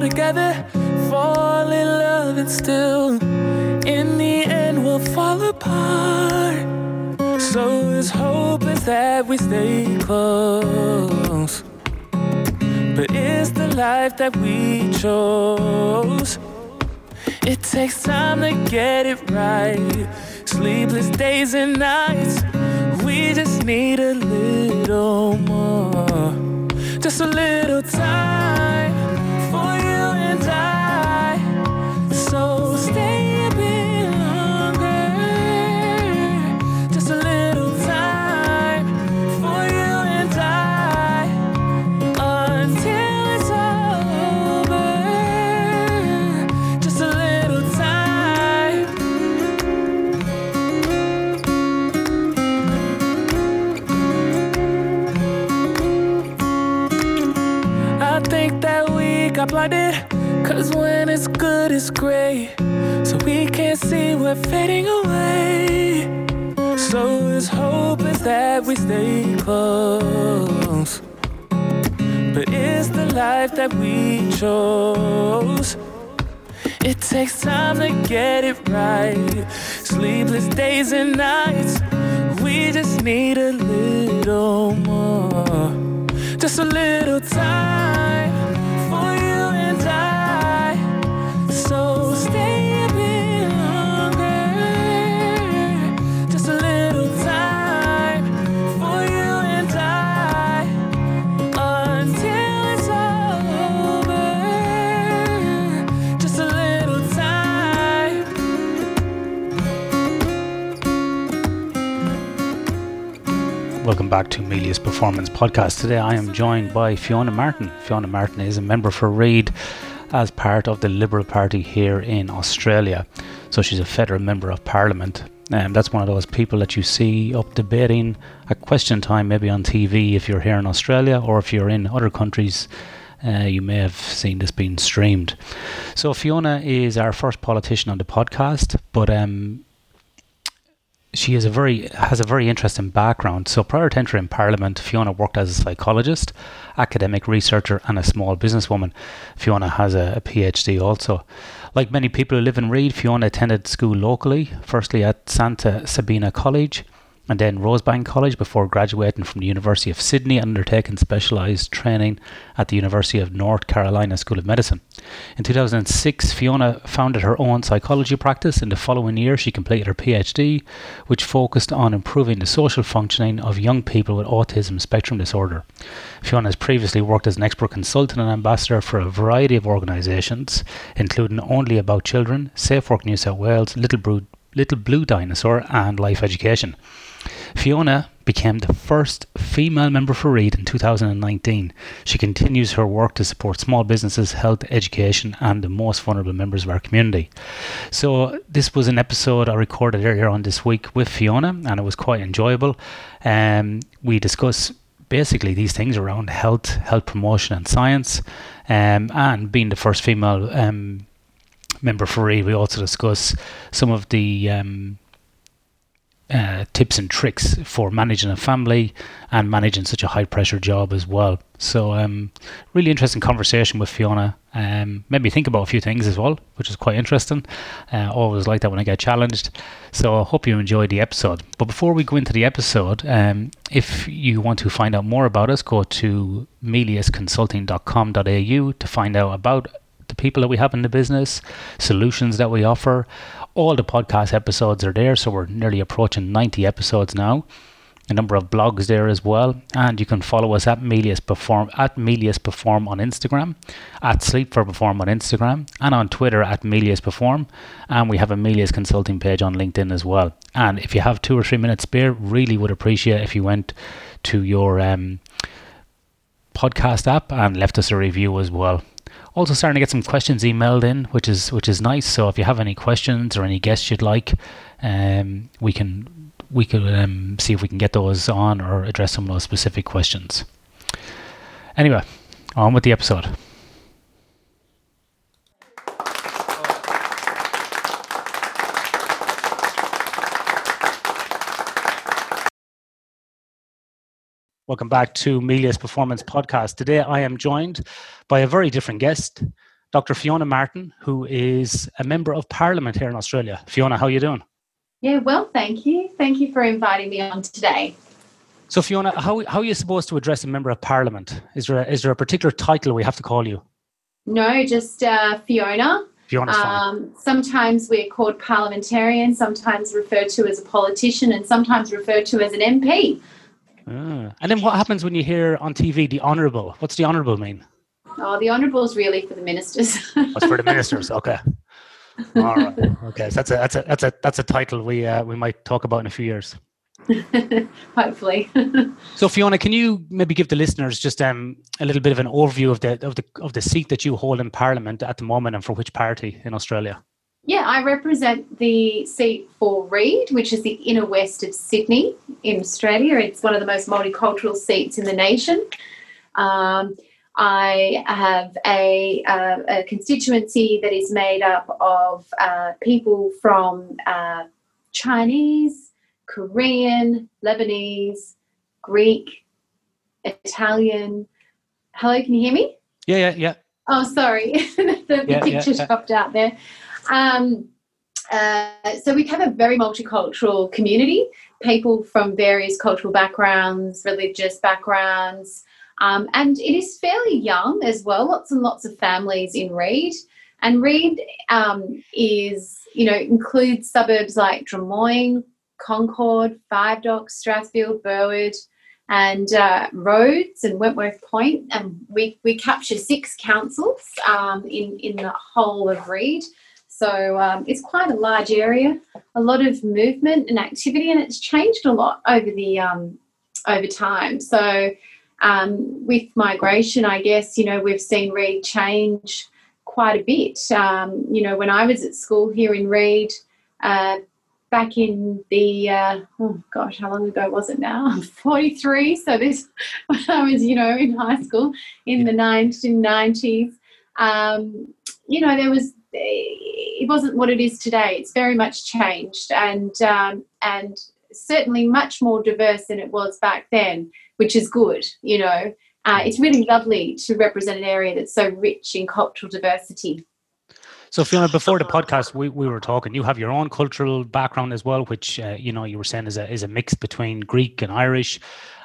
together, fall in love, and still, in the end, we'll fall apart. So his hope that we stay close. But it's the life that we chose. It takes time to get it right. Sleepless days and nights. We just need a little more. Just a little time It's good, as great. So we can't see we're fading away. So his hope is that we stay close. But it's the life that we chose. It takes time to get it right. Sleepless days and nights. We just need a little more. Just a little time back to Melius Performance Podcast. Today I am joined by Fiona Martin. Fiona Martin is a member for Reid as part of the Liberal Party here in Australia. So she's a federal member of Parliament. And that's one of those people that you see up debating at question time, maybe on TV if you're here in Australia or if you're in other countries. Uh, you may have seen this being streamed. So Fiona is our first politician on the podcast, but um, she is a very has a very interesting background. So prior to entering Parliament, Fiona worked as a psychologist, academic researcher, and a small businesswoman. Fiona has a, a PhD also. Like many people who live in Reid, Fiona attended school locally, firstly at Santa Sabina College and then Rosebank College before graduating from the University of Sydney and undertaking specialised training at the University of North Carolina School of Medicine. In 2006, Fiona founded her own psychology practice. In the following year, she completed her PhD, which focused on improving the social functioning of young people with autism spectrum disorder. Fiona has previously worked as an expert consultant and ambassador for a variety of organisations, including Only About Children, Safe Work New South Wales, Little Blue, Little Blue Dinosaur, and Life Education. Fiona became the first female member for Reid in 2019. She continues her work to support small businesses, health, education, and the most vulnerable members of our community. So, this was an episode I recorded earlier on this week with Fiona, and it was quite enjoyable. Um, we discuss basically these things around health, health promotion, and science, um, and being the first female um, member for Reid, we also discuss some of the um, uh, tips and tricks for managing a family and managing such a high pressure job as well. So, um, really interesting conversation with Fiona. Um, made me think about a few things as well, which is quite interesting. Uh, always like that when I get challenged. So, I hope you enjoyed the episode. But before we go into the episode, um, if you want to find out more about us, go to meliusconsulting.com.au to find out about the people that we have in the business, solutions that we offer. All the podcast episodes are there, so we're nearly approaching 90 episodes now. A number of blogs there as well, and you can follow us at Melius Perform at Melius Perform on Instagram, at Sleep for Perform on Instagram, and on Twitter at Melius Perform. And we have a Melius Consulting page on LinkedIn as well. And if you have two or three minutes spare, really would appreciate if you went to your um, podcast app and left us a review as well. Also starting to get some questions emailed in, which is which is nice. So if you have any questions or any guests you'd like, um, we can we could um, see if we can get those on or address some of those specific questions. Anyway, on with the episode. Welcome back to Melius Performance Podcast. Today I am joined by a very different guest, Dr. Fiona Martin, who is a member of Parliament here in Australia. Fiona, how are you doing? Yeah, well, thank you. Thank you for inviting me on today. So, Fiona, how, how are you supposed to address a member of Parliament? Is there a, is there a particular title we have to call you? No, just uh, Fiona. Fiona's um, sometimes we're called parliamentarian, sometimes referred to as a politician, and sometimes referred to as an MP. Ah. And then what happens when you hear on TV the honourable? What's the honourable mean? Oh, the honourable is really for the ministers. What's for the ministers? Okay. All right. Okay. So that's a that's a that's a that's a title we uh, we might talk about in a few years. Hopefully. so Fiona, can you maybe give the listeners just um, a little bit of an overview of the of the of the seat that you hold in Parliament at the moment and for which party in Australia? Yeah, I represent the seat for Reid, which is the inner west of Sydney in Australia. It's one of the most multicultural seats in the nation. Um, I have a, uh, a, constituency that is made up of uh, people from uh, Chinese, Korean, Lebanese, Greek, Italian. Hello, can you hear me? Yeah, yeah, yeah. Oh, sorry, the, the yeah, picture yeah, dropped out there. Um, uh, so we have a very multicultural community, people from various cultural backgrounds, religious backgrounds, um, and it is fairly young as well. Lots and lots of families in Reid, and Reid um, is you know includes suburbs like Drummoyne, Concord, Five Docks, Strathfield, Burwood, and uh, Rhodes and Wentworth Point, and we we capture six councils um, in in the whole of Reid. So um, it's quite a large area, a lot of movement and activity, and it's changed a lot over the um, over time. So um, with migration, I guess you know we've seen Reid change quite a bit. Um, you know, when I was at school here in Reid. Uh, back in the uh, oh gosh, how long ago was it now? I'm 43. So this when I was, you know, in high school in the 1990s. Um, you know, there was it wasn't what it is today. It's very much changed and um, and certainly much more diverse than it was back then, which is good. You know, uh, it's really lovely to represent an area that's so rich in cultural diversity. So Fiona, before the podcast, we, we were talking. You have your own cultural background as well, which uh, you know you were saying is a is a mix between Greek and Irish,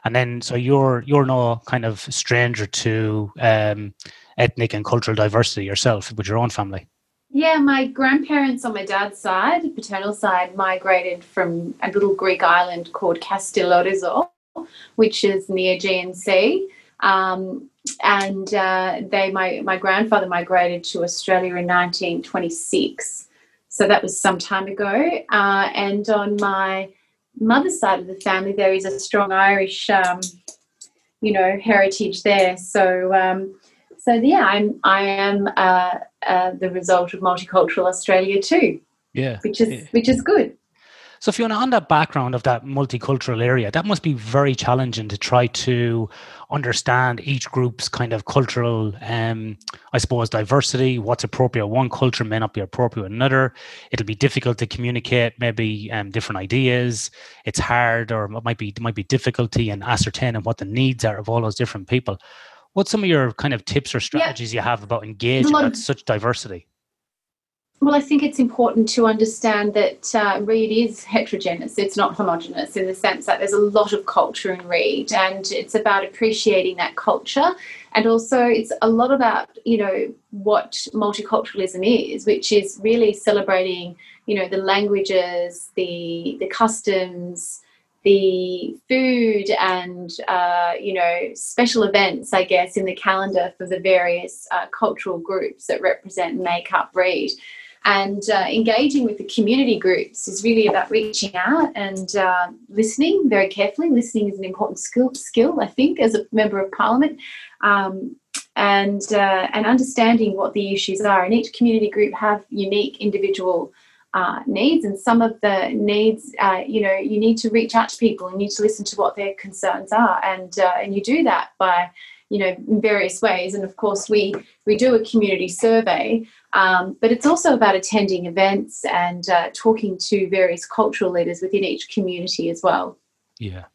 and then so you're you're no kind of stranger to um, ethnic and cultural diversity yourself with your own family. Yeah, my grandparents on my dad's side, paternal side, migrated from a little Greek island called Kastellorizo, which is near GNC. Um, and uh, they, my, my grandfather migrated to Australia in 1926. So that was some time ago. Uh, and on my mother's side of the family, there is a strong Irish, um, you know, heritage there. So um, so yeah, I'm I am uh, uh, the result of multicultural Australia too. Yeah, which is yeah. which is good. So Fiona, on that background of that multicultural area, that must be very challenging to try to understand each group's kind of cultural, um, I suppose, diversity. What's appropriate one culture may not be appropriate another. It'll be difficult to communicate maybe um, different ideas. It's hard, or it might be it might be difficulty in ascertaining what the needs are of all those different people. What's some of your kind of tips or strategies yeah. you have about engaging with such diversity? Well, I think it's important to understand that uh, Reid is heterogeneous. It's not homogenous in the sense that there's a lot of culture in Reid, and it's about appreciating that culture. And also, it's a lot about, you know, what multiculturalism is, which is really celebrating, you know, the languages, the, the customs, the food and uh, you know special events, I guess, in the calendar for the various uh, cultural groups that represent and make up Reid. And uh, engaging with the community groups is really about reaching out and uh, listening very carefully. Listening is an important skill, skill I think, as a member of parliament. Um, and uh, and understanding what the issues are, and each community group have unique individual uh, needs and some of the needs uh, you know you need to reach out to people and you need to listen to what their concerns are and uh, and you do that by you know in various ways. And of course we we do a community survey um, but it's also about attending events and uh, talking to various cultural leaders within each community as well. Yeah.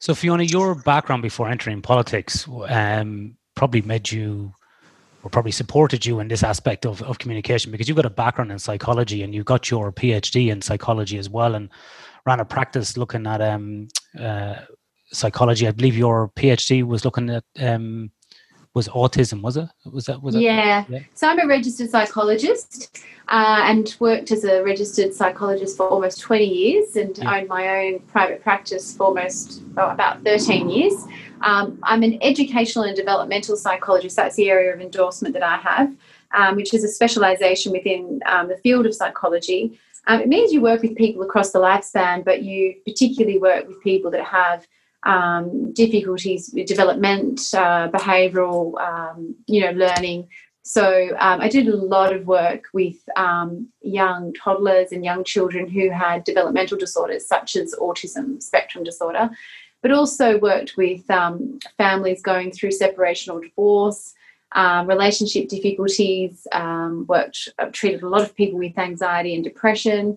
So, Fiona, your background before entering politics um, probably made you or probably supported you in this aspect of, of communication because you've got a background in psychology and you got your PhD in psychology as well and ran a practice looking at um, uh, psychology. I believe your PhD was looking at um, was autism, was it? Was that was yeah. yeah. So I'm a registered psychologist uh, and worked as a registered psychologist for almost 20 years and yeah. owned my own private practice for almost oh, about 13 years. Um, I'm an educational and developmental psychologist. That's the area of endorsement that I have, um, which is a specialization within um, the field of psychology. Um, it means you work with people across the lifespan, but you particularly work with people that have um, difficulties with development, uh, behavioural, um, you know, learning. So I did a lot of work with young toddlers and young children who had developmental disorders such as autism spectrum disorder, but also worked with um, families going through separation or divorce. Um, relationship difficulties, worked, I've treated a lot of people with anxiety and depression,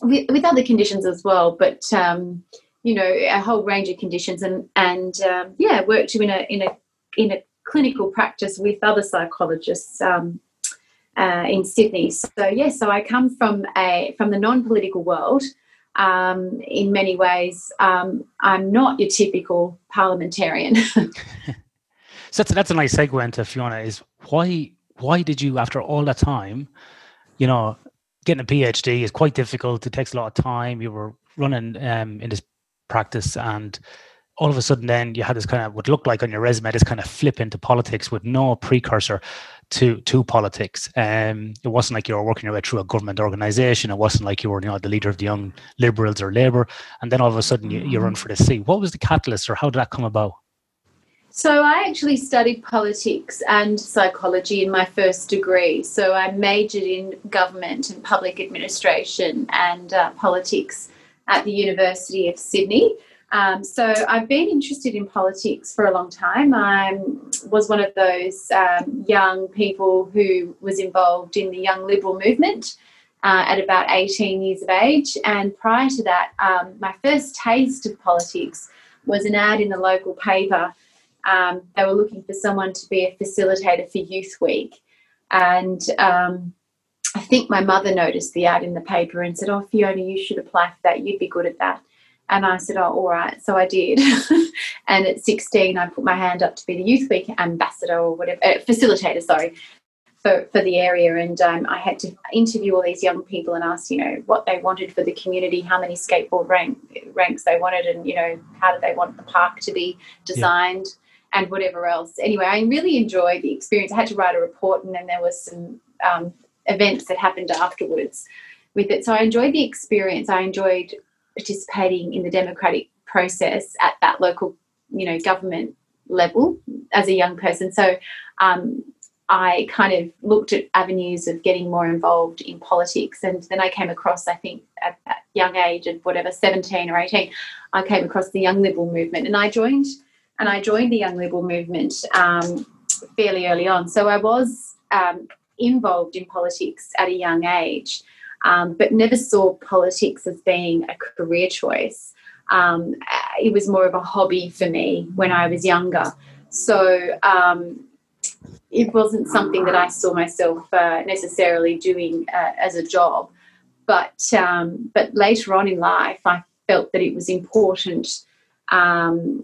with, with, other conditions as well. But um, you know a whole range of conditions and and um, yeah worked in a in a in a clinical practice with other psychologists um, uh, in Sydney. So yes, yeah, so I come from a from the non-political world. Um, in many ways, um, I'm not your typical parliamentarian. so that's, that's a nice segue into Fiona. Is why why did you after all that time, you know, getting a PhD is quite difficult. It takes a lot of time. You were running um, in this practice and all of a sudden then you had this kind of what looked like on your resume this kind of flip into politics with no precursor to to politics. Um it wasn't like you were working your way through a government organization. It wasn't like you were you know the leader of the young liberals or labor and then all of a sudden you, you run for the seat. What was the catalyst or how did that come about? So I actually studied politics and psychology in my first degree. So I majored in government and public administration and uh, politics at the University of Sydney. Um, so I've been interested in politics for a long time. I was one of those um, young people who was involved in the young liberal movement uh, at about 18 years of age. And prior to that, um, my first taste of politics was an ad in the local paper. Um, they were looking for someone to be a facilitator for Youth Week. And um, I think my mother noticed the ad in the paper and said, Oh, Fiona, you should apply for that. You'd be good at that. And I said, Oh, all right. So I did. and at 16, I put my hand up to be the Youth Week ambassador or whatever, uh, facilitator, sorry, for, for the area. And um, I had to interview all these young people and ask, you know, what they wanted for the community, how many skateboard rank, ranks they wanted, and, you know, how did they want the park to be designed. Yeah. And whatever else. Anyway, I really enjoyed the experience. I had to write a report, and then there was some um, events that happened afterwards with it. So I enjoyed the experience. I enjoyed participating in the democratic process at that local, you know, government level as a young person. So um, I kind of looked at avenues of getting more involved in politics. And then I came across, I think, at that young age of whatever, 17 or 18, I came across the Young Liberal movement. And I joined and I joined the Young Liberal movement um, fairly early on. So I was um, involved in politics at a young age, um, but never saw politics as being a career choice. Um, it was more of a hobby for me when I was younger. So um, it wasn't something that I saw myself uh, necessarily doing uh, as a job. But um, but later on in life, I felt that it was important um,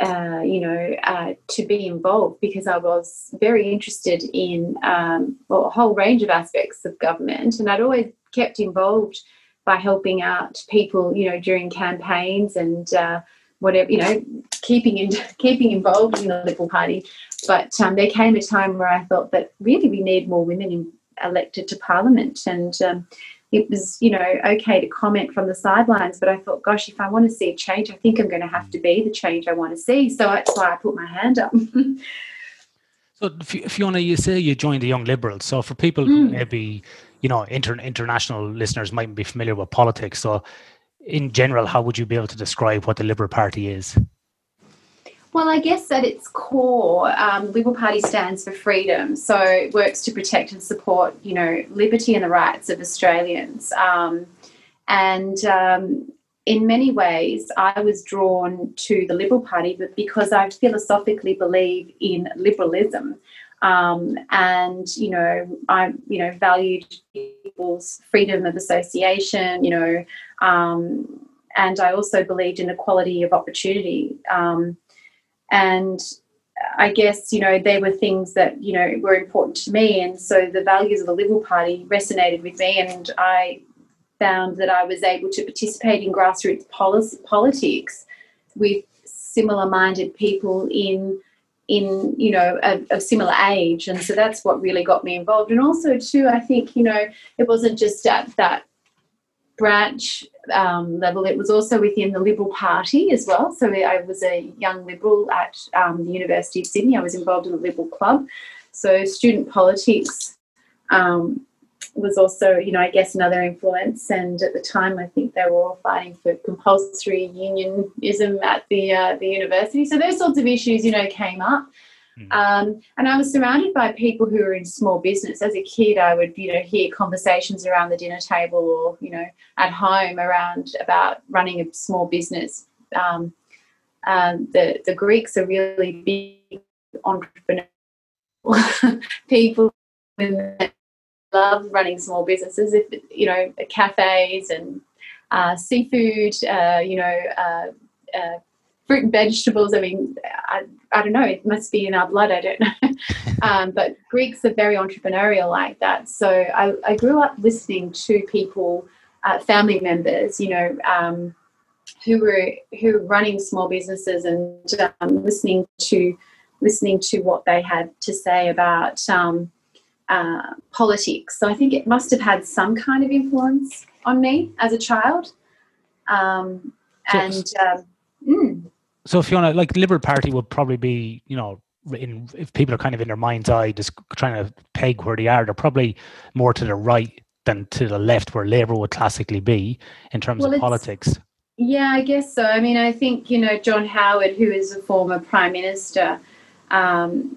uh, you know, uh, to be involved because I was very interested in um, well, a whole range of aspects of government, and I'd always kept involved by helping out people, you know, during campaigns and uh, whatever, you know, keeping in, keeping involved in the Liberal Party. But um, there came a time where I felt that really we need more women in, elected to Parliament, and um, it was, you know, okay to comment from the sidelines, but I thought, gosh, if I want to see a change, I think I'm going to have to be the change I want to see. So that's why I put my hand up. so, Fiona, you say you joined the Young Liberals. So, for people mm. who maybe, you know, inter- international listeners might be familiar with politics. So, in general, how would you be able to describe what the Liberal Party is? Well, I guess at its core, um, Liberal Party stands for freedom. So it works to protect and support, you know, liberty and the rights of Australians. Um, and um, in many ways, I was drawn to the Liberal Party, but because I philosophically believe in liberalism. Um, and you know, I you know valued people's freedom of association. You know, um, and I also believed in equality of opportunity. Um, and I guess you know they were things that you know were important to me, and so the values of the Liberal Party resonated with me, and I found that I was able to participate in grassroots politics with similar-minded people in in you know a, a, similar age. And so that's what really got me involved. And also too i think you know it wasn't just at that branch um, level. It was also within the liberal party as well. So i was a young liberal at um, the university of sydney. I was involved in the liberal club. So student politics um, was also, you know, I guess another influence. And at the time, I think they were all fighting for compulsory unionism at the uh, the university. So those sorts of issues, you know, came up. Mm. Um, and I was surrounded by people who were in small business. As a kid, I would, you know, hear conversations around the dinner table or, you know, at home around about running a small business. Um, um, the the Greeks are really big entrepreneurs people love running small businesses. If you know cafes and uh, seafood, uh, you know, uh, uh, fruit and vegetables. I mean, I, I don't know. It must be in our blood. I don't know. um, but Greeks are very entrepreneurial like that. So I, I grew up listening to people, uh, family members, you know. Um, who were who were running small businesses and um, listening to listening to what they had to say about um, uh, politics. So I think it must have had some kind of influence on me as a child. Um, and so, um, mm. so Fiona, like Liberal Party would probably be, you know, in, if people are kind of in their mind's eye, just trying to peg where they are, they're probably more to the right than to the left, where Labour would classically be in terms well, of politics. Yeah, I guess so. I mean, I think you know John Howard, who is a former prime minister, um,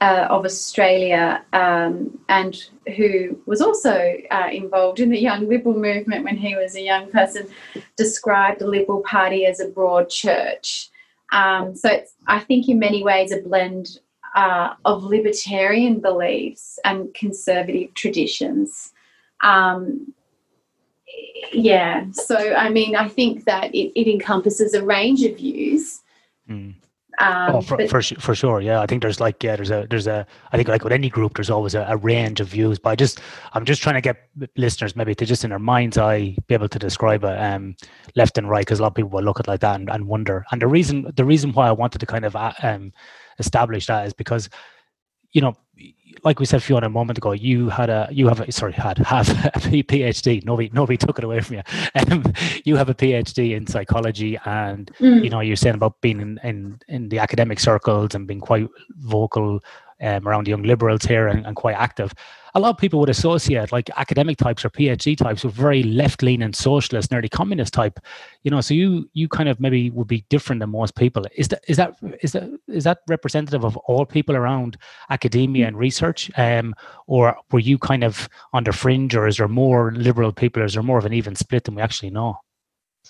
uh, of Australia um, and who was also uh, involved in the Young Liberal movement when he was a young person, described the Liberal Party as a broad church. Um, so it's, I think, in many ways, a blend uh, of libertarian beliefs and conservative traditions. Um, yeah, so I mean, I think that it, it encompasses a range of views. Mm. Um, oh, for, but, for, for sure, yeah. I think there's like yeah, there's a there's a I think like with any group, there's always a, a, range of views. But I just I'm just trying to get listeners maybe to just in their mind's eye be able to describe it um, left and right because a lot of people will look at like that and, and wonder. And the reason the reason why I wanted to kind of uh, um, establish that is because you know like we said Fiona a moment ago, you had a you have a sorry had have a PhD. Nobody nobody took it away from you. Um, you have a PhD in psychology, and mm. you know you're saying about being in, in in the academic circles and being quite vocal um, around young liberals here and, and, quite active. A lot of people would associate like academic types or PhD types with very left-leaning socialist, nearly communist type. You know, so you you kind of maybe would be different than most people. Is that is that is that is that representative of all people around academia and research, um, or were you kind of on the fringe, or is there more liberal people? Or is there more of an even split than we actually know?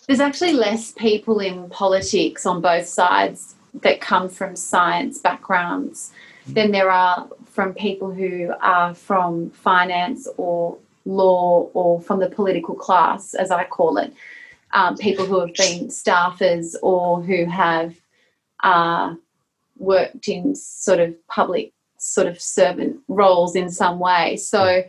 There's actually less people in politics on both sides that come from science backgrounds than there are from people who are from finance or law or from the political class, as I call it. Um, people who have been staffers or who have uh, worked in sort of public sort of servant roles in some way. So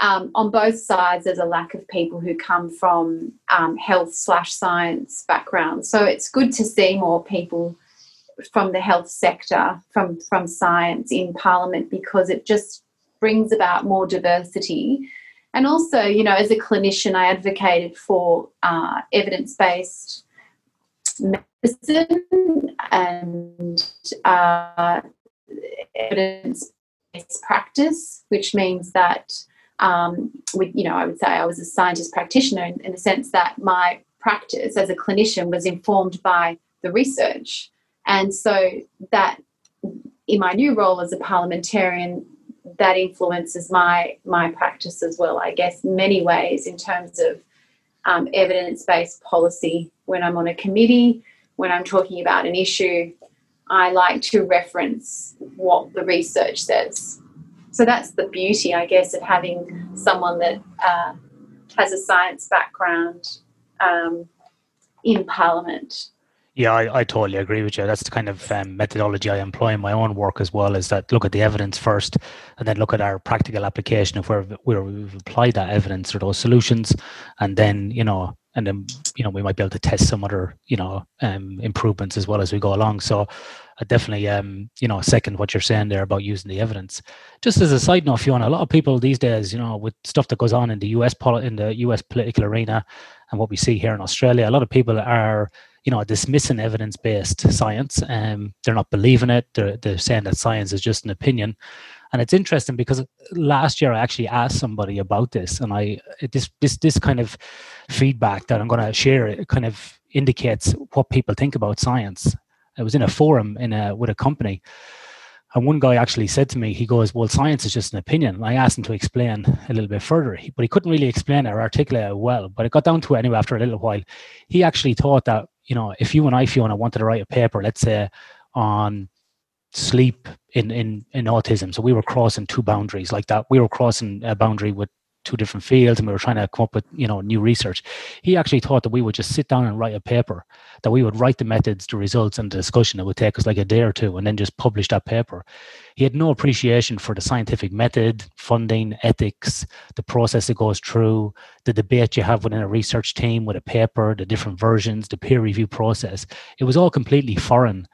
um, on both sides, there's a lack of people who come from um, health slash science backgrounds. So it's good to see more people from the health sector, from, from science in Parliament, because it just brings about more diversity. And also, you know, as a clinician, I advocated for uh, evidence based medicine and uh, evidence based practice, which means that, um, with, you know, I would say I was a scientist practitioner in, in the sense that my practice as a clinician was informed by the research. And so that in my new role as a parliamentarian, that influences my my practice as well, I guess, many ways in terms of um, evidence based policy. When I'm on a committee, when I'm talking about an issue, I like to reference what the research says. So that's the beauty, I guess, of having someone that uh, has a science background um, in Parliament. Yeah, I, I totally agree with you. That's the kind of um, methodology I employ in my own work as well. Is that look at the evidence first, and then look at our practical application of where where we've applied that evidence or those solutions, and then you know, and then you know we might be able to test some other you know um, improvements as well as we go along. So I definitely um you know second what you're saying there about using the evidence. Just as a side note, Fiona, a lot of people these days, you know, with stuff that goes on in the US poli- in the US political arena, and what we see here in Australia, a lot of people are you know dismissing evidence-based science um, they're not believing it they're, they're saying that science is just an opinion and it's interesting because last year i actually asked somebody about this and i this this this kind of feedback that i'm going to share it kind of indicates what people think about science i was in a forum in a with a company and one guy actually said to me, he goes, Well, science is just an opinion. And I asked him to explain a little bit further, but he couldn't really explain it or articulate it well. But it got down to it anyway after a little while. He actually thought that you know, if you and I, Fiona, wanted to write a paper, let's say on sleep in, in, in autism, so we were crossing two boundaries like that. We were crossing a boundary with two different fields and we were trying to come up with you know new research. He actually thought that we would just sit down and write a paper that we would write the methods the results and the discussion it would take us like a day or two and then just publish that paper. He had no appreciation for the scientific method funding ethics the process that goes through the debate you have within a research team with a paper the different versions the peer review process. It was all completely foreign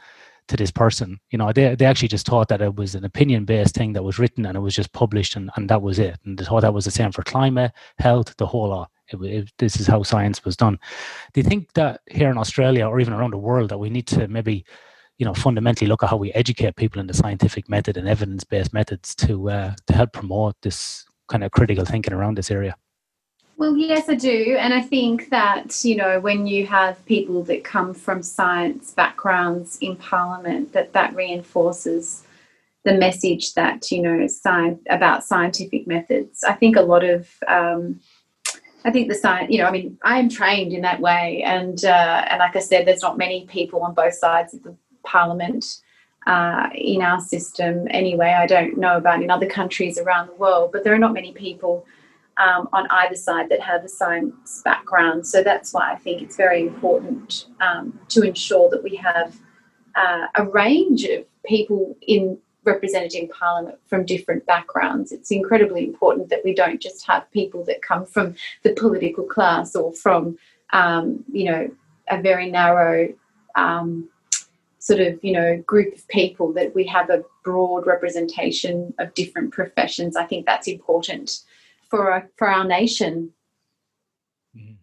to this person. You know, they, they actually just thought that it was an opinion based thing that was written and it was just published and, and that was it. And they thought that was the same for climate, health, the whole lot. It, it, this is how science was done. Do you think that here in Australia or even around the world that we need to maybe, you know, fundamentally look at how we educate people in the scientific method and evidence based methods to uh, to help promote this kind of critical thinking around this area? Well, yes, I do. And I think that, you know, when you have people that come from science backgrounds in Parliament, that that reinforces the message that, you know, about scientific methods. I think a lot of, um, I think the science, you know, I mean, I am trained in that way. And, uh, and like I said, there's not many people on both sides of the Parliament uh, in our system anyway. I don't know about in other countries around the world, but there are not many people um, on either side that have a science background. So that's why I think it's very important um, to ensure that we have uh, a range of people in represented in Parliament from different backgrounds. It's incredibly important that we don't just have people that come from the political class or from, um, you know, a very narrow um, sort of, you know, group of people, that we have a broad representation of different professions. I think that's important for our, for our nation. Mm-hmm.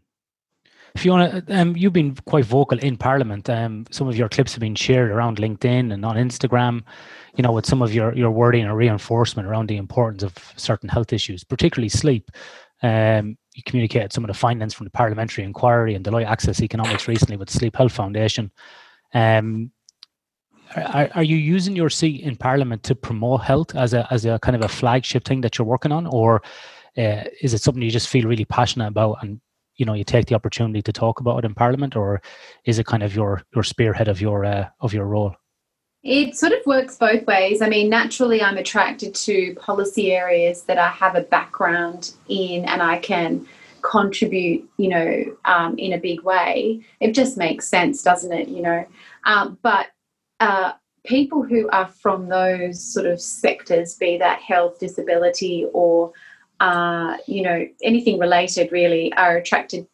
Fiona, um, you've been quite vocal in Parliament. Um, some of your clips have been shared around LinkedIn and on Instagram. You know, with some of your your wording or reinforcement around the importance of certain health issues, particularly sleep. Um, you communicated some of the findings from the parliamentary inquiry and Deloitte Access Economics recently with the Sleep Health Foundation. Um, are, are you using your seat in Parliament to promote health as a as a kind of a flagship thing that you're working on, or uh, is it something you just feel really passionate about and you know you take the opportunity to talk about it in parliament or is it kind of your your spearhead of your uh, of your role it sort of works both ways. I mean, naturally, I'm attracted to policy areas that I have a background in and I can contribute, you know, um, in a big way. It just makes sense, doesn't it? You know, um, but uh, people who are from those sort of sectors, be that health, disability, or uh, you know, anything related really are attracted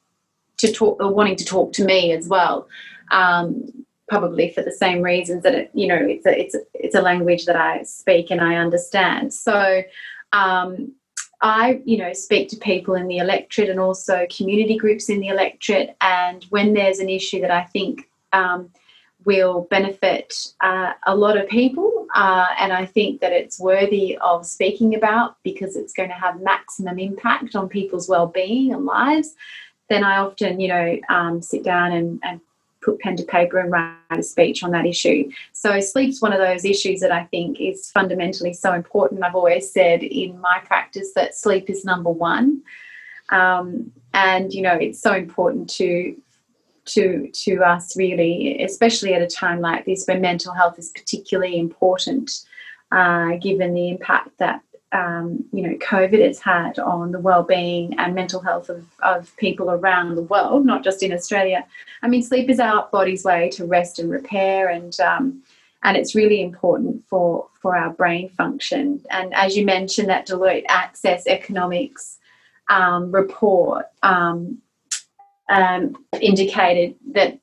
to talk or wanting to talk to me as well. Um, probably for the same reasons that it, you know, it's a, it's a, it's a language that I speak and I understand. So, um, I, you know, speak to people in the electorate and also community groups in the electorate. And when there's an issue that I think um, will benefit uh, a lot of people. Uh, and I think that it's worthy of speaking about because it's going to have maximum impact on people's well-being and lives. Then I often, you know, um, sit down and, and put pen to paper and write a speech on that issue. So sleep's one of those issues that I think is fundamentally so important. I've always said in my practice that sleep is number one. Um, and you know, it's so important to to to us really, especially at a time like this where mental health is particularly important, uh, given the impact that um, you know COVID has had on the well-being and mental health of, of people around the world, not just in Australia. I mean, sleep is our body's way to rest and repair, and um, and it's really important for for our brain function. And as you mentioned, that Deloitte Access Economics um, report um, um, indicated that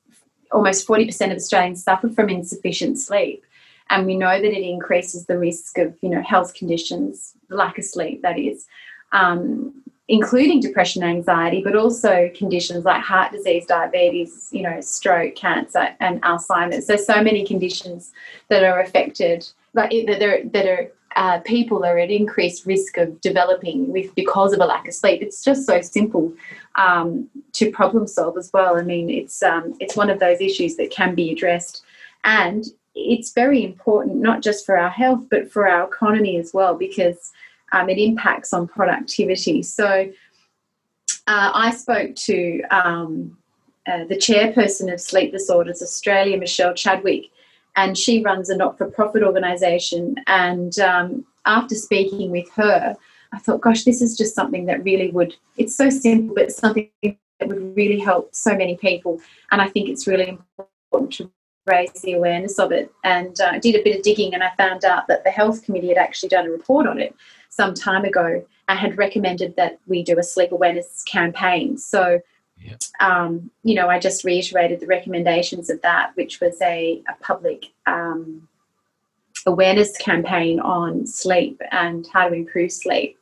almost 40% of Australians suffer from insufficient sleep. And we know that it increases the risk of, you know, health conditions, lack of sleep, that is, um, including depression and anxiety, but also conditions like heart disease, diabetes, you know, stroke, cancer, and Alzheimer's. There's so many conditions that are affected, like that are, that are uh, people are at increased risk of developing with because of a lack of sleep. It's just so simple um, to problem solve as well. I mean, it's um, it's one of those issues that can be addressed, and it's very important not just for our health but for our economy as well because um, it impacts on productivity. So, uh, I spoke to um, uh, the chairperson of Sleep Disorders Australia, Michelle Chadwick, and she runs a not for profit organisation. And um, after speaking with her, I thought, gosh, this is just something that really would, it's so simple, but something that would really help so many people. And I think it's really important to raise the awareness of it. And uh, I did a bit of digging and I found out that the Health Committee had actually done a report on it some time ago and had recommended that we do a sleep awareness campaign. So Yep. Um, you know, I just reiterated the recommendations of that, which was a, a public um, awareness campaign on sleep and how to improve sleep.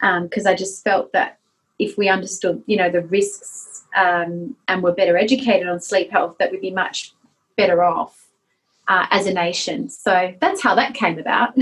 Because um, I just felt that if we understood, you know, the risks um, and were better educated on sleep health, that we'd be much better off uh, as a nation. So that's how that came about.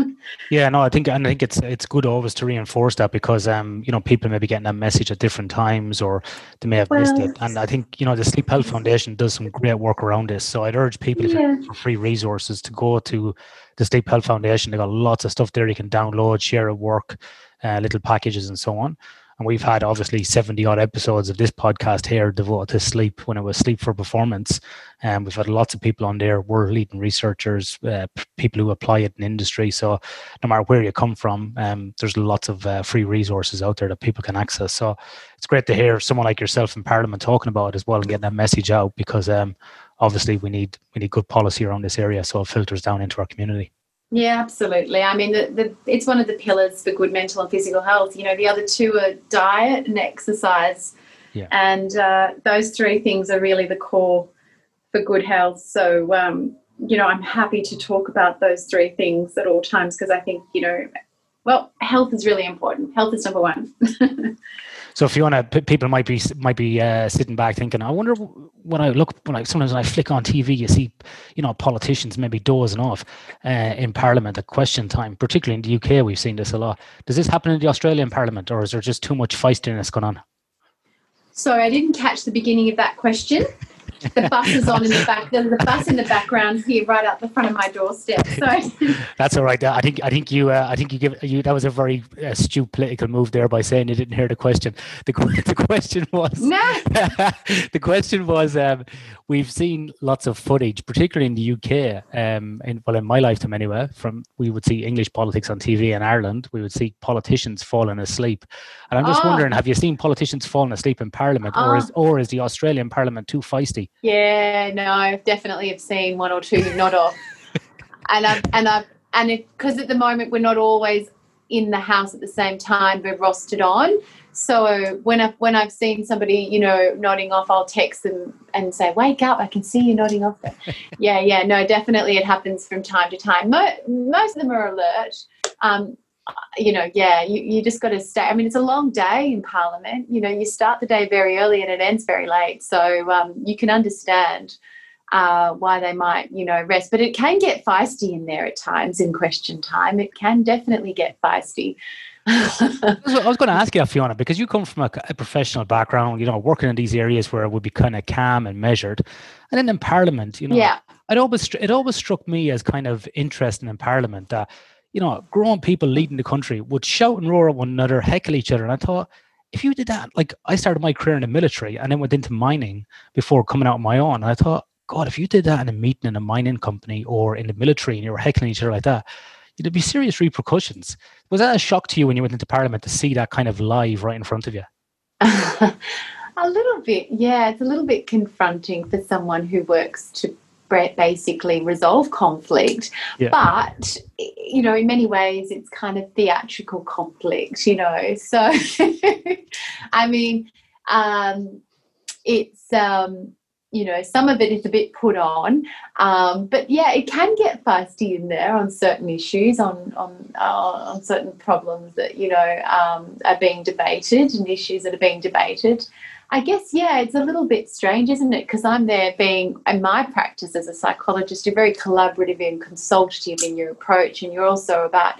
yeah, no, I think and I think it's it's good always to reinforce that because um you know people may be getting that message at different times or they may have well, missed it. And I think you know the Sleep Health Foundation does some great work around this. So I'd urge people yeah. for free resources to go to the Sleep Health Foundation. They got lots of stuff there you can download, share at work, uh, little packages and so on. And we've had obviously 70 odd episodes of this podcast here devoted to sleep when it was Sleep for Performance. And um, we've had lots of people on there, world leading researchers, uh, people who apply it in industry. So no matter where you come from, um, there's lots of uh, free resources out there that people can access. So it's great to hear someone like yourself in Parliament talking about it as well and getting that message out because um, obviously we need we need good policy around this area so it filters down into our community. Yeah, absolutely. I mean, the, the, it's one of the pillars for good mental and physical health. You know, the other two are diet and exercise. Yeah. And uh, those three things are really the core for good health. So, um, you know, I'm happy to talk about those three things at all times because I think, you know, well, health is really important. Health is number one. So if you want to, people might be might be uh, sitting back thinking, I wonder when I look when I sometimes when I flick on TV, you see, you know, politicians maybe dozing off uh, in Parliament at question time. Particularly in the UK, we've seen this a lot. Does this happen in the Australian Parliament, or is there just too much feistiness going on? Sorry, I didn't catch the beginning of that question the bus is on in the back. There's a bus in the background here, right out the front of my doorstep. So that's all right. I think I think you uh, I think you give you that was a very astute political move there by saying you didn't hear the question. The, the question was no. the question was um, we've seen lots of footage, particularly in the UK, um, in well in my lifetime anyway. From we would see English politics on TV in Ireland. We would see politicians falling asleep, and I'm just oh. wondering, have you seen politicians falling asleep in Parliament, oh. or is or is the Australian Parliament too feisty? Yeah, no, I definitely have seen one or two nod off, and I've and I've and if, because at the moment we're not always in the house at the same time, we're rostered on. So when I've, when I've seen somebody, you know, nodding off, I'll text them and say, "Wake up! I can see you nodding off." yeah, yeah, no, definitely, it happens from time to time. Mo- most of them are alert. Um, you know, yeah, you, you just got to stay. I mean, it's a long day in Parliament. You know, you start the day very early and it ends very late. So um, you can understand uh, why they might, you know, rest. But it can get feisty in there at times in question time. It can definitely get feisty. I was going to ask you, Fiona, because you come from a, a, professional background, you know, working in these areas where it would be kind of calm and measured, and then in Parliament, you know, yeah. it always it always struck me as kind of interesting in Parliament that you know, grown people leading the country would shout and roar at one another, heckle each other, and I thought if you did that, like I started my career in the military and then went into mining before coming out on my own. And I thought, God, if you did that in a meeting in a mining company or in the military and you were heckling each other like that, there'd be serious repercussions. Was that a shock to you when you went into Parliament to see that kind of live right in front of you? a little bit, yeah. It's a little bit confronting for someone who works to basically resolve conflict. Yeah. But, you know, in many ways, it's kind of theatrical conflict, you know. So, I mean, um, it's, um, you know, some of it is a bit put on, um, but yeah, it can get feisty in there on certain issues, on on uh, on certain problems that you know um, are being debated and issues that are being debated. I guess, yeah, it's a little bit strange, isn't it? Because I'm there being, in my practice as a psychologist, you're very collaborative and consultative in your approach, and you're also about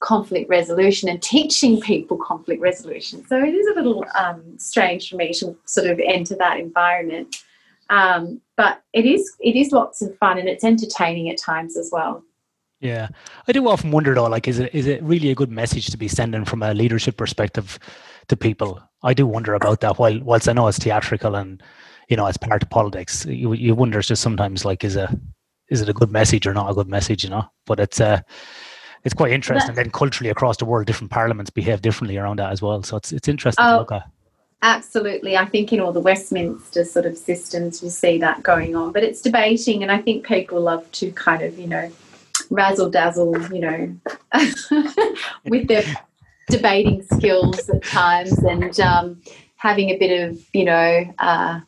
conflict resolution and teaching people conflict resolution. So it is a little um, strange for me to sort of enter that environment. Um, but it is it is lots of fun and it's entertaining at times as well. Yeah, I do often wonder though, like, is it is it really a good message to be sending from a leadership perspective to people? I do wonder about that. While whilst I know it's theatrical and you know it's part of politics, you you wonder just sometimes like is a is it a good message or not a good message? You know, but it's uh it's quite interesting. But, then culturally across the world, different parliaments behave differently around that as well. So it's it's interesting oh, to look at. Absolutely. I think in all the Westminster sort of systems, you see that going on. But it's debating, and I think people love to kind of, you know, razzle dazzle, you know, with their debating skills at times and um, having a bit of, you know, uh,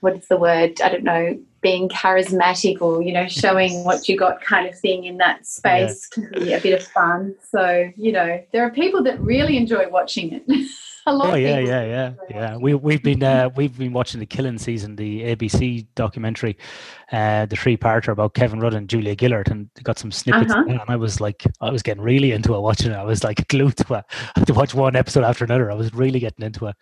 what's the word? I don't know, being charismatic or, you know, showing what you got kind of thing in that space yeah. can be a bit of fun. So, you know, there are people that really enjoy watching it. a lot. Oh yeah, yeah, yeah, yeah. We we've been uh, we've been watching the Killing season, the ABC documentary, uh, the three parter about Kevin Rudd and Julia Gillard, and got some snippets. Uh-huh. And I was like, I was getting really into it watching it. I was like glued to it. I had to watch one episode after another. I was really getting into it.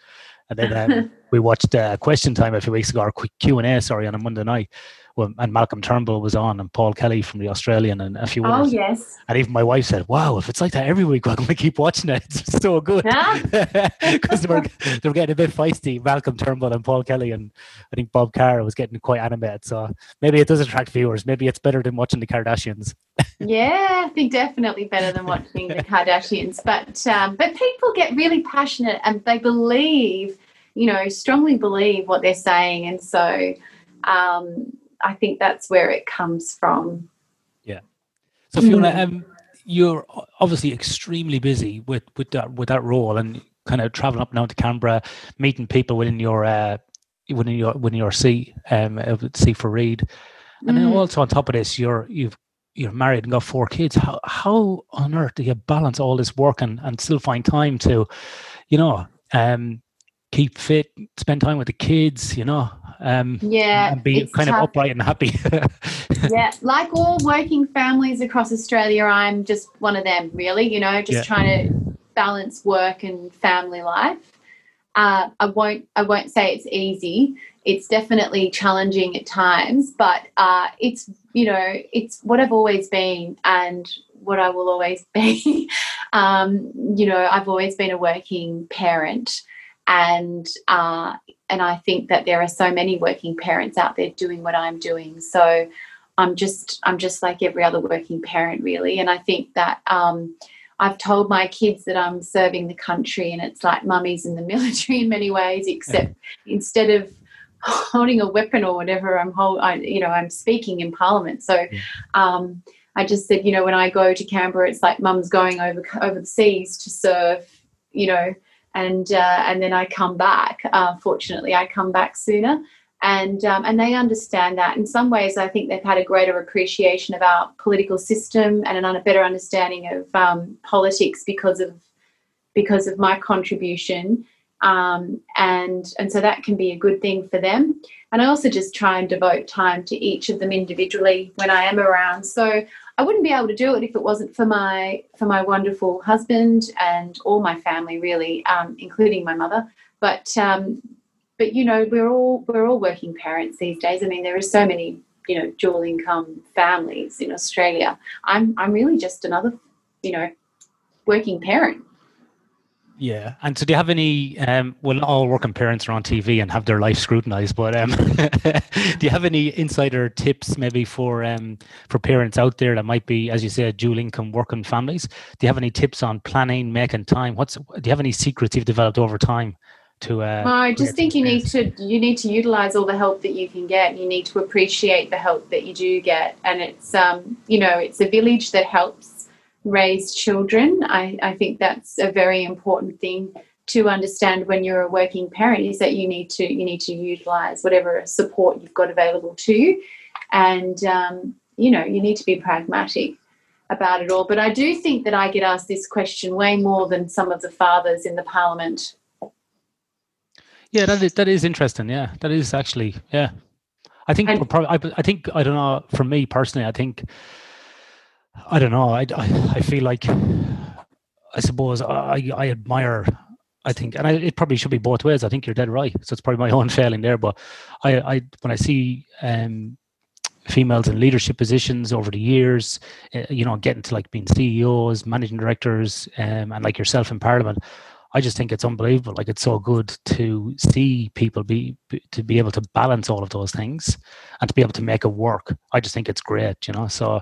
And then um, we watched uh, Question Time a few weeks ago, or Q and A, sorry, on a Monday night well, and Malcolm Turnbull was on, and Paul Kelly from the Australian, and a few oh, others. Oh yes. And even my wife said, "Wow, if it's like that every week, I'm going to keep watching it. It's so good." Because they were they were getting a bit feisty, Malcolm Turnbull and Paul Kelly, and I think Bob Carr was getting quite animated. So maybe it does attract viewers. Maybe it's better than watching the Kardashians. yeah, I think definitely better than watching the Kardashians. But um, but people get really passionate and they believe, you know, strongly believe what they're saying, and so. Um, I think that's where it comes from. Yeah. So Fiona, mm. um, you're obviously extremely busy with with that with that role and kind of traveling up and down to Canberra, meeting people within your uh, within your within your seat, um, C for Reid, and mm. then also on top of this, you're you've you're married and got four kids. How how on earth do you balance all this work and, and still find time to, you know, um, keep fit, spend time with the kids, you know, um, yeah, and be kind tough. of upright and happy. yeah, like all working families across Australia, I'm just one of them, really. You know, just yeah. trying to balance work and family life. Uh, I won't. I won't say it's easy. It's definitely challenging at times, but uh, it's you know it's what I've always been and what I will always be. um, you know, I've always been a working parent and uh, and I think that there are so many working parents out there doing what I'm doing. So I'm just I'm just like every other working parent, really. And I think that um, I've told my kids that I'm serving the country, and it's like mummies in the military in many ways, except yeah. instead of holding a weapon or whatever, I'm hold, I, you know, I'm speaking in Parliament. So. Yeah. Um, I just said, you know, when I go to Canberra, it's like mum's going over over the seas to serve, you know, and uh, and then I come back. Uh, fortunately, I come back sooner, and um, and they understand that. In some ways, I think they've had a greater appreciation of our political system and a better understanding of um, politics because of because of my contribution. Um, and and so that can be a good thing for them. And I also just try and devote time to each of them individually when I am around. So I wouldn't be able to do it if it wasn't for my for my wonderful husband and all my family, really, um, including my mother. But um, but you know, we're all we're all working parents these days. I mean, there are so many you know dual income families in Australia. I'm I'm really just another you know working parent. Yeah, and so do you have any? Um, well, all working parents are on TV and have their life scrutinized, but um, do you have any insider tips maybe for um, for parents out there that might be, as you said, dual income working families? Do you have any tips on planning, making time? What's do you have any secrets you've developed over time? To, uh, I just think you need to you need to utilize all the help that you can get. You need to appreciate the help that you do get, and it's um you know it's a village that helps raise children. I, I think that's a very important thing to understand when you're a working parent is that you need to you need to utilize whatever support you've got available to you. And um, you know you need to be pragmatic about it all. But i do think that i get asked this question way more than some of the fathers in the parliament. Yeah that is that is interesting. Yeah that is actually yeah. I think and, probably I, I think i don't know for me personally i think I don't know. I, I, I feel like I suppose I, I admire. I think, and I, it probably should be both ways. I think you're dead right. So it's probably my own failing there. But I, I when I see um, females in leadership positions over the years, uh, you know, getting to like being CEOs, managing directors, um, and like yourself in Parliament, I just think it's unbelievable. Like it's so good to see people be to be able to balance all of those things and to be able to make it work. I just think it's great, you know. So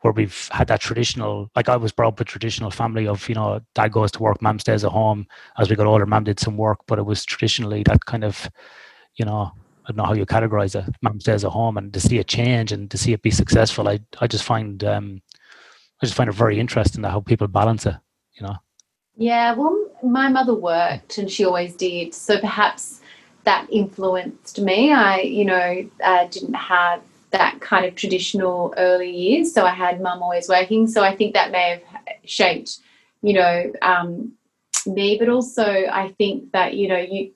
where we've had that traditional, like I was brought up a traditional family of, you know, dad goes to work, mom stays at home. As we got older, mom did some work, but it was traditionally that kind of, you know, I don't know how you categorize it. Mom stays at home, and to see it change and to see it be successful, I I just find um, I just find it very interesting how people balance it, you know. Yeah, well, my mother worked and she always did. So perhaps that influenced me. I, you know, uh, didn't have that kind of traditional early years. So I had mum always working. So I think that may have shaped, you know, um, me. But also, I think that, you know, you,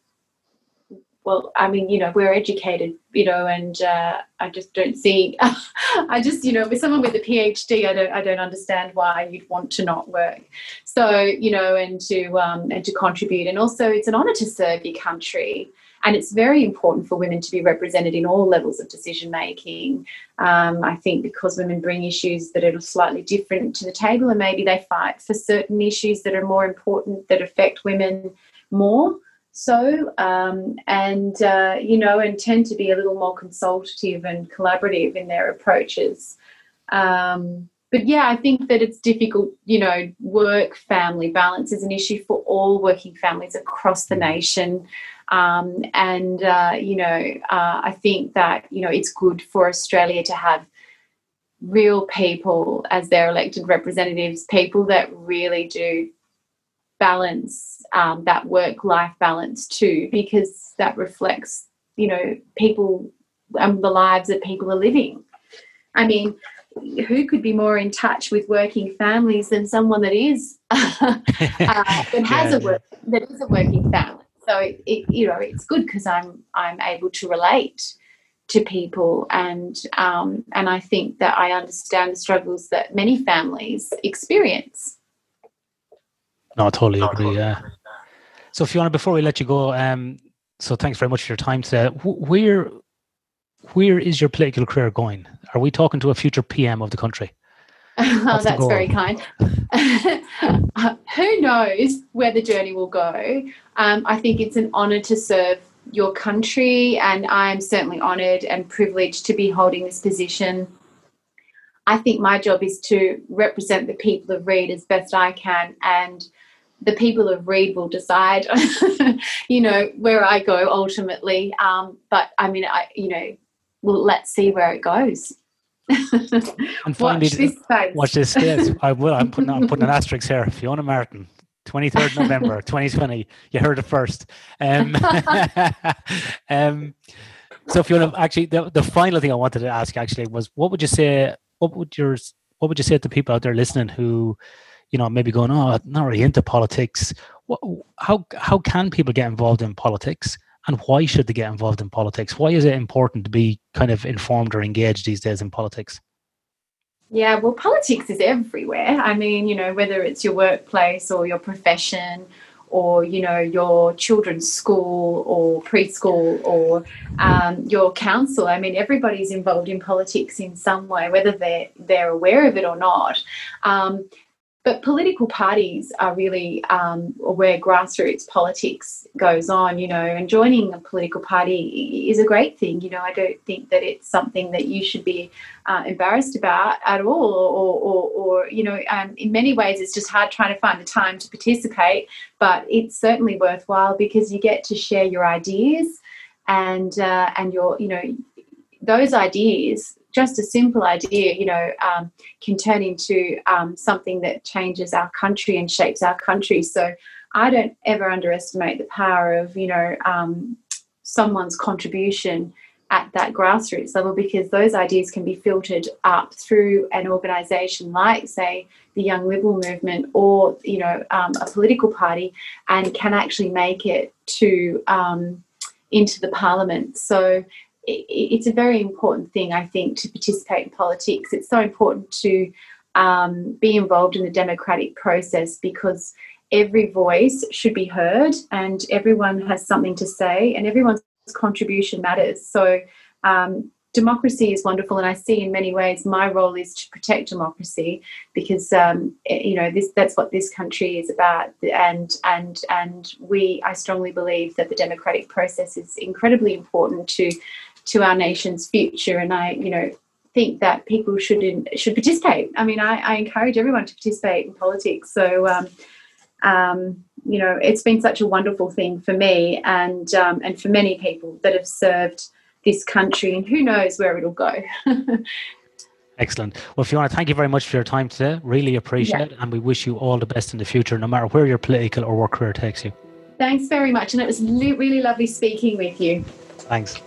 well, I mean, you know, we're educated, you know, and uh, I just don't see. I just, you know, with someone with a PhD, I don't, I don't understand why you'd want to not work. So, you know, and to um, and to contribute, and also it's an honour to serve your country, and it's very important for women to be represented in all levels of decision making. Um, I think because women bring issues that are slightly different to the table, and maybe they fight for certain issues that are more important that affect women more so um, and uh, you know and tend to be a little more consultative and collaborative in their approaches. Um, but yeah i think that it's difficult you know work family balance is an issue for all working families across the nation. Um, and uh, you know uh, i think that you know it's good for australia to have real people as their elected representatives people that really do balance um, that work life balance too, because that reflects, you know, people and the lives that people are living. I mean, who could be more in touch with working families than someone that is uh, that has yeah. a work that is a working family? So it, it you know it's good because I'm I'm able to relate to people and um, and I think that I understand the struggles that many families experience. No, I totally agree. Yeah. So, Fiona, before we let you go, um, so thanks very much for your time today. Where, where is your political career going? Are we talking to a future PM of the country? oh, that's very kind. Who knows where the journey will go? Um, I think it's an honour to serve your country, and I'm certainly honoured and privileged to be holding this position. I think my job is to represent the people of Reid as best I can and the people of Reid will decide, you know, where I go ultimately. Um, but I mean, I, you know, well, let's see where it goes. and finally, watch this space. Watch this space. I will. I'm putting. I'm putting an asterisk here. Fiona Martin, 23rd November 2020. You heard it first. Um, um, so Fiona, actually, the, the final thing I wanted to ask actually was, what would you say? What would yours? What would you say to people out there listening who you know, maybe going, oh, not really into politics. What, how how can people get involved in politics, and why should they get involved in politics? Why is it important to be kind of informed or engaged these days in politics? Yeah, well, politics is everywhere. I mean, you know, whether it's your workplace or your profession or you know your children's school or preschool or um, your council i mean everybody's involved in politics in some way whether they're they're aware of it or not um, but political parties are really um, where grassroots politics goes on, you know, and joining a political party is a great thing. You know, I don't think that it's something that you should be uh, embarrassed about at all, or, or, or you know, um, in many ways it's just hard trying to find the time to participate, but it's certainly worthwhile because you get to share your ideas and uh, and your, you know, those ideas just a simple idea, you know, um, can turn into um, something that changes our country and shapes our country. So I don't ever underestimate the power of, you know, um, someone's contribution at that grassroots level because those ideas can be filtered up through an organisation like, say, the Young Liberal Movement or, you know, um, a political party and can actually make it to um, into the parliament. So it's a very important thing, I think, to participate in politics. It's so important to um, be involved in the democratic process because every voice should be heard and everyone has something to say and everyone's contribution matters. So, um, democracy is wonderful, and I see in many ways my role is to protect democracy because um, you know this that's what this country is about, and and and we I strongly believe that the democratic process is incredibly important to to our nation's future. And I, you know, think that people should in, should participate. I mean, I, I, encourage everyone to participate in politics. So, um, um, you know, it's been such a wonderful thing for me and um, and for many people that have served this country, and who knows where it'll go. Excellent. Well, Fiona, thank you very much for your time today. Really appreciate yeah. it, and we wish you all the best in the future, no matter where your political or work career takes you. Thanks very much, and it was really lovely speaking with you. Thanks.